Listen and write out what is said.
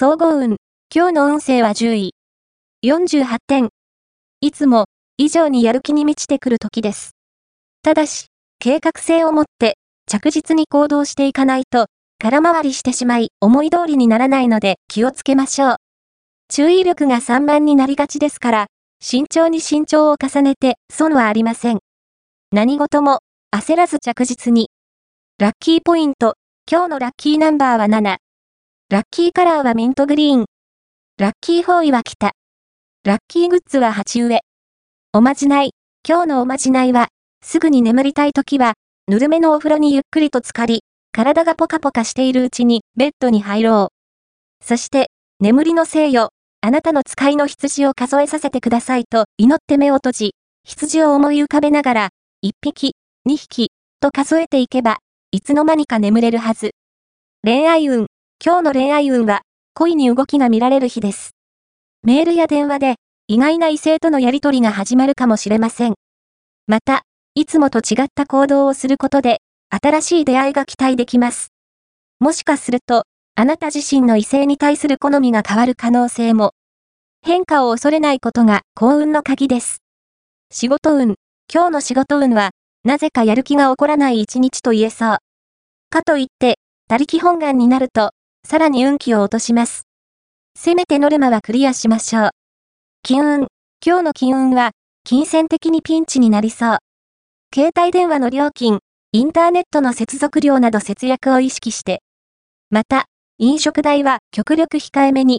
総合運。今日の運勢は10位。48点。いつも、以上にやる気に満ちてくる時です。ただし、計画性を持って、着実に行動していかないと、空回りしてしまい、思い通りにならないので気をつけましょう。注意力が散漫になりがちですから、慎重に慎重を重ねて損はありません。何事も焦らず着実に。ラッキーポイント。今日のラッキーナンバーは7。ラッキーカラーはミントグリーン。ラッキーフォーイは北。ラッキーグッズは鉢植え。おまじない。今日のおまじないは、すぐに眠りたい時は、ぬるめのお風呂にゆっくりと浸かり、体がポカポカしているうちにベッドに入ろう。そして、眠りのせいよ、あなたの使いの羊を数えさせてくださいと祈って目を閉じ、羊を思い浮かべながら、1匹、2匹、と数えていけば、いつの間にか眠れるはず。恋愛運。今日の恋愛運は、恋に動きが見られる日です。メールや電話で、意外な異性とのやりとりが始まるかもしれません。また、いつもと違った行動をすることで、新しい出会いが期待できます。もしかすると、あなた自身の異性に対する好みが変わる可能性も。変化を恐れないことが幸運の鍵です。仕事運。今日の仕事運は、なぜかやる気が起こらない一日と言えそう。かといって、他力本願になると、さらに運気を落とします。せめてノルマはクリアしましょう。金運。今日の金運は、金銭的にピンチになりそう。携帯電話の料金、インターネットの接続量など節約を意識して。また、飲食代は極力控えめに、